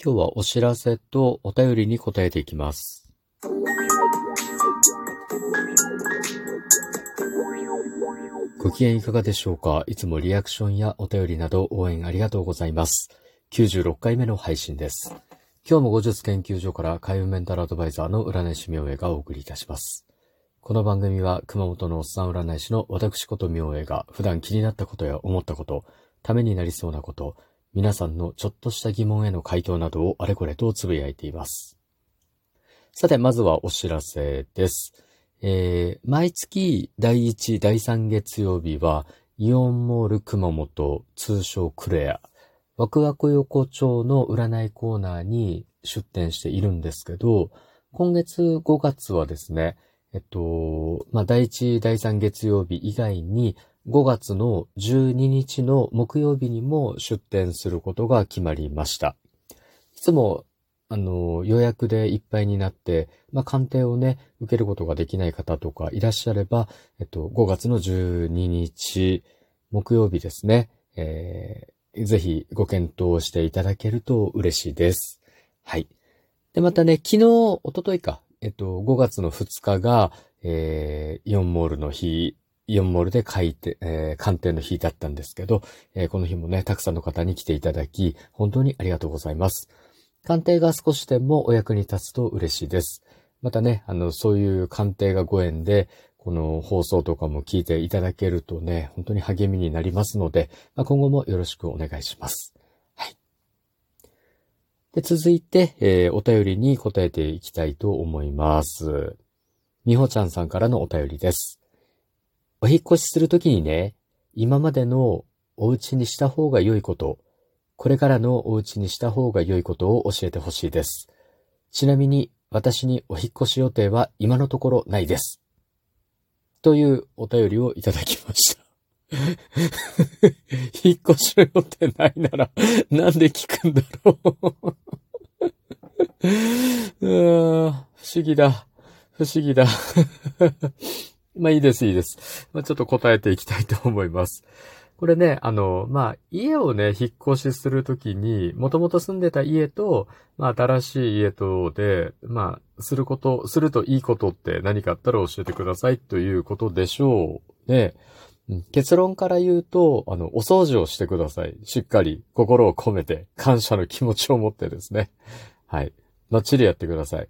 今日はお知らせとお便りに答えていきます。ご機嫌いかがでしょうか？いつもリアクションやお便りなど応援ありがとうございます。96回目の配信です。今日も後日研究所から海運メンタルアドバイザーの占い師明恵がお送りいたします。この番組は熊本のおっさん占い師の私こと明恵が普段気になったことや思ったこと、ためになりそうなこと、皆さんのちょっとした疑問への回答などをあれこれとつぶやいています。さて、まずはお知らせです。えー、毎月第1、第3月曜日は、イオンモール熊本、通称クレア、ワクワク横丁の占いコーナーに出店しているんですけど、今月5月はですね、えっと、まあ、第1、第3月曜日以外に、5月の12日の木曜日にも出店することが決まりました。いつも、あの、予約でいっぱいになって、まあ、鑑定をね、受けることができない方とかいらっしゃれば、えっと、5月の12日、木曜日ですね、えー、ぜひご検討していただけると嬉しいです。はい。で、またね、昨日、一昨日か、えっと、5月の2日が、えー、イオンモールの日、イオンモールで書いて、えー、鑑定の日だったんですけど、えーこの日もね、たくさんの方に来ていただき、本当にありがとうございます。鑑定が少しでもお役に立つと嬉しいです。またね、あの、そういう鑑定がご縁で、この放送とかも聞いていただけるとね、本当に励みになりますので、まあ、今後もよろしくお願いします。はい。で、続いて、えーお便りに答えていきたいと思います。みほちゃんさんからのお便りです。お引越しするときにね、今までのお家にした方が良いこと、これからのお家にした方が良いことを教えてほしいです。ちなみに、私にお引越し予定は今のところないです。というお便りをいただきました。引っ越しの予定ないなら、なんで聞くんだろう。う不思議だ。不思議だ。まあいいです、いいです。まあちょっと答えていきたいと思います。これね、あの、まあ、家をね、引っ越しするときに、もともと住んでた家と、まあ、新しい家とで、まあ、すること、するといいことって何かあったら教えてくださいということでしょうね。結論から言うと、あの、お掃除をしてください。しっかり心を込めて、感謝の気持ちを持ってですね。はい。バッチリやってください。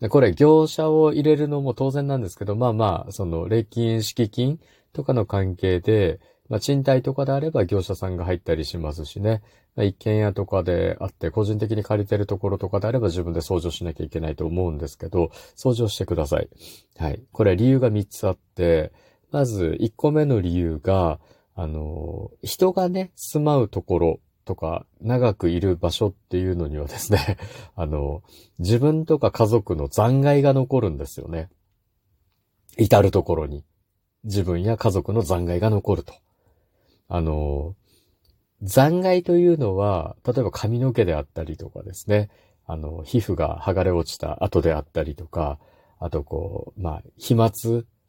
でこれ、業者を入れるのも当然なんですけど、まあまあ、その、礼金、敷金とかの関係で、まあ、賃貸とかであれば業者さんが入ったりしますしね。まあ一軒家とかであって、個人的に借りてるところとかであれば自分で掃除をしなきゃいけないと思うんですけど、掃除をしてください。はい。これ理由が3つあって、まず1個目の理由が、あの、人がね、住まうところとか、長くいる場所っていうのにはですね、あの、自分とか家族の残骸が残るんですよね。至るところに。自分や家族の残骸が残ると。あの、残骸というのは、例えば髪の毛であったりとかですね、あの、皮膚が剥がれ落ちた後であったりとか、あとこう、まあ、飛沫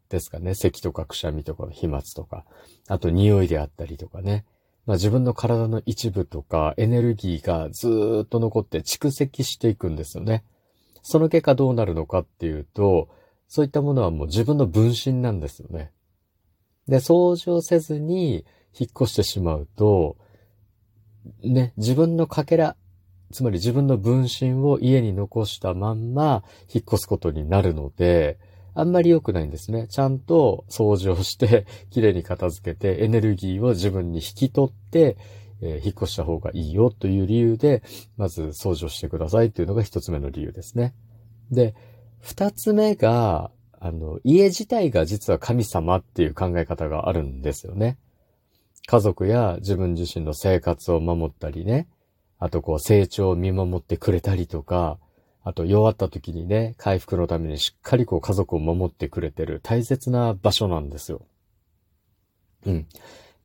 ですかね、咳とかくしゃみとかの飛沫とか、あと匂いであったりとかね、まあ自分の体の一部とかエネルギーがずーっと残って蓄積していくんですよね。その結果どうなるのかっていうと、そういったものはもう自分の分身なんですよね。で、掃除をせずに引っ越してしまうと、ね、自分のかけら、つまり自分の分身を家に残したまんま引っ越すことになるので、あんまり良くないんですね。ちゃんと掃除をして、きれいに片付けて、エネルギーを自分に引き取って、えー引っ越した方がいいよという理由で、まず掃除をしてくださいというのが一つ目の理由ですね。で、二つ目が、あの、家自体が実は神様っていう考え方があるんですよね。家族や自分自身の生活を守ったりね、あとこう成長を見守ってくれたりとか、あと弱った時にね、回復のためにしっかりこう家族を守ってくれてる大切な場所なんですよ。うん。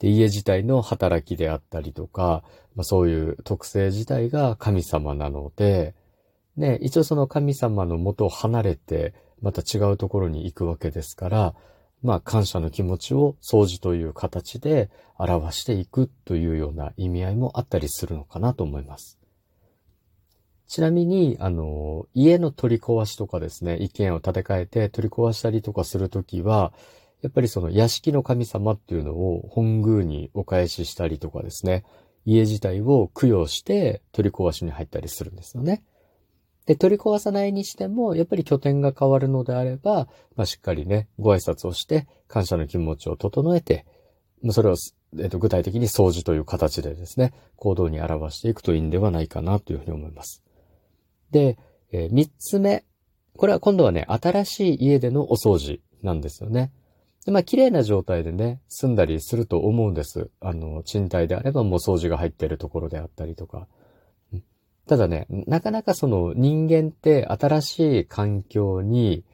で、家自体の働きであったりとか、まあ、そういう特性自体が神様なので、ね、一応その神様の元を離れて、また違うところに行くわけですから、まあ感謝の気持ちを掃除という形で表していくというような意味合いもあったりするのかなと思います。ちなみに、あの、家の取り壊しとかですね、一軒を建て替えて取り壊したりとかするときは、やっぱりその屋敷の神様っていうのを本宮にお返ししたりとかですね、家自体を供養して取り壊しに入ったりするんですよね。で、取り壊さないにしても、やっぱり拠点が変わるのであれば、まあ、しっかりね、ご挨拶をして、感謝の気持ちを整えて、それを、えっと、具体的に掃除という形でですね、行動に表していくといいんではないかなというふうに思います。で、えー、三つ目。これは今度はね、新しい家でのお掃除なんですよね。で、まあ、綺麗な状態でね、住んだりすると思うんです。あの、賃貸であればもう掃除が入ってるところであったりとか。ただね、なかなかその人間って新しい環境に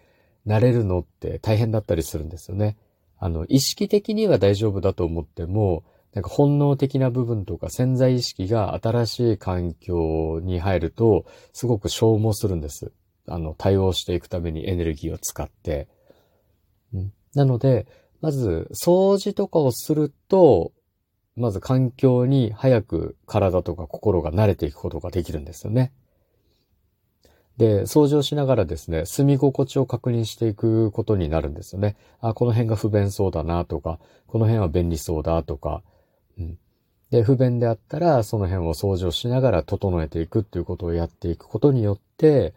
慣れるのって大変だったりするんですよね。あの、意識的には大丈夫だと思っても、なんか本能的な部分とか潜在意識が新しい環境に入ると、すごく消耗するんです。あの、対応していくためにエネルギーを使って。なので、まず、掃除とかをすると、まず環境に早く体とか心が慣れていくことができるんですよね。で、掃除をしながらですね、住み心地を確認していくことになるんですよね。あ、この辺が不便そうだなとか、この辺は便利そうだとか、うん。で、不便であったら、その辺を掃除をしながら整えていくっていうことをやっていくことによって、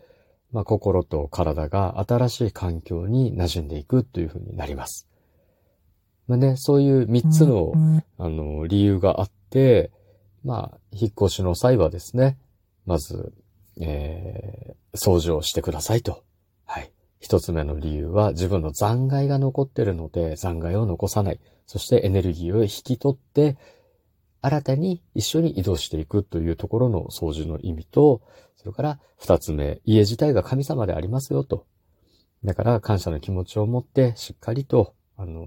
まあ、心と体が新しい環境に馴染んでいくというふうになります。まあね、そういう三つの、あの、理由があって、まあ、引っ越しの際はですね、まず、えー、掃除をしてくださいと。一つ目の理由は自分の残骸が残ってるので残骸を残さない。そしてエネルギーを引き取って、新たに一緒に移動していくというところの掃除の意味と、それから二つ目、家自体が神様でありますよと。だから感謝の気持ちを持ってしっかりとあの、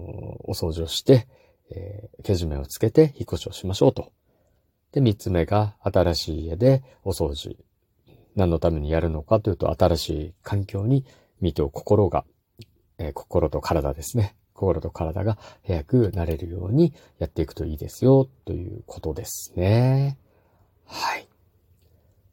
お掃除をして、えー、けじめをつけて引っ越しをしましょうと。で、三つ目が新しい家でお掃除。何のためにやるのかというと、新しい環境に身と心が、えー、心と体ですね。心と体が早くなれるようにやっていくといいですよ、ということですね。はい。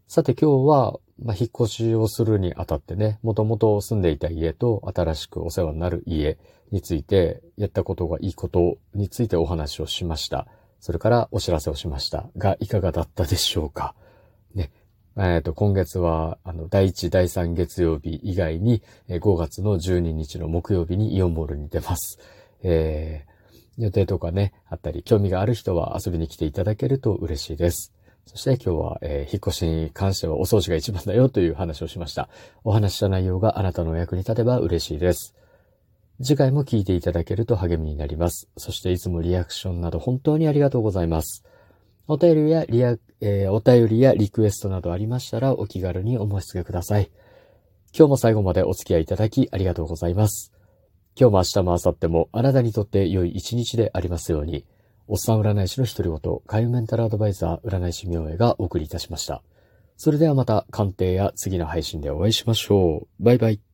さて今日は、まあ、引っ越しをするにあたってね、もともと住んでいた家と新しくお世話になる家について、やったことがいいことについてお話をしました。それからお知らせをしましたが、いかがだったでしょうかね。えっ、ー、と、今月は、あの、第1、第3月曜日以外に、5月の12日の木曜日にイオンモールに出ます。えー、予定とかね、あったり、興味がある人は遊びに来ていただけると嬉しいです。そして今日は、えー、引っ越しに関してはお掃除が一番だよという話をしました。お話した内容があなたのお役に立てば嬉しいです。次回も聞いていただけると励みになります。そしていつもリアクションなど本当にありがとうございます。お便りやリア、えー、お便りやリクエストなどありましたらお気軽にお申し付けください。今日も最後までお付き合いいただきありがとうございます。今日も明日も明後日もあなたにとって良い一日でありますように。おっさん占い師の独り言、海運メンタルアドバイザー占い師明恵がお送りいたしました。それではまた鑑定や次の配信でお会いしましょう。バイバイ。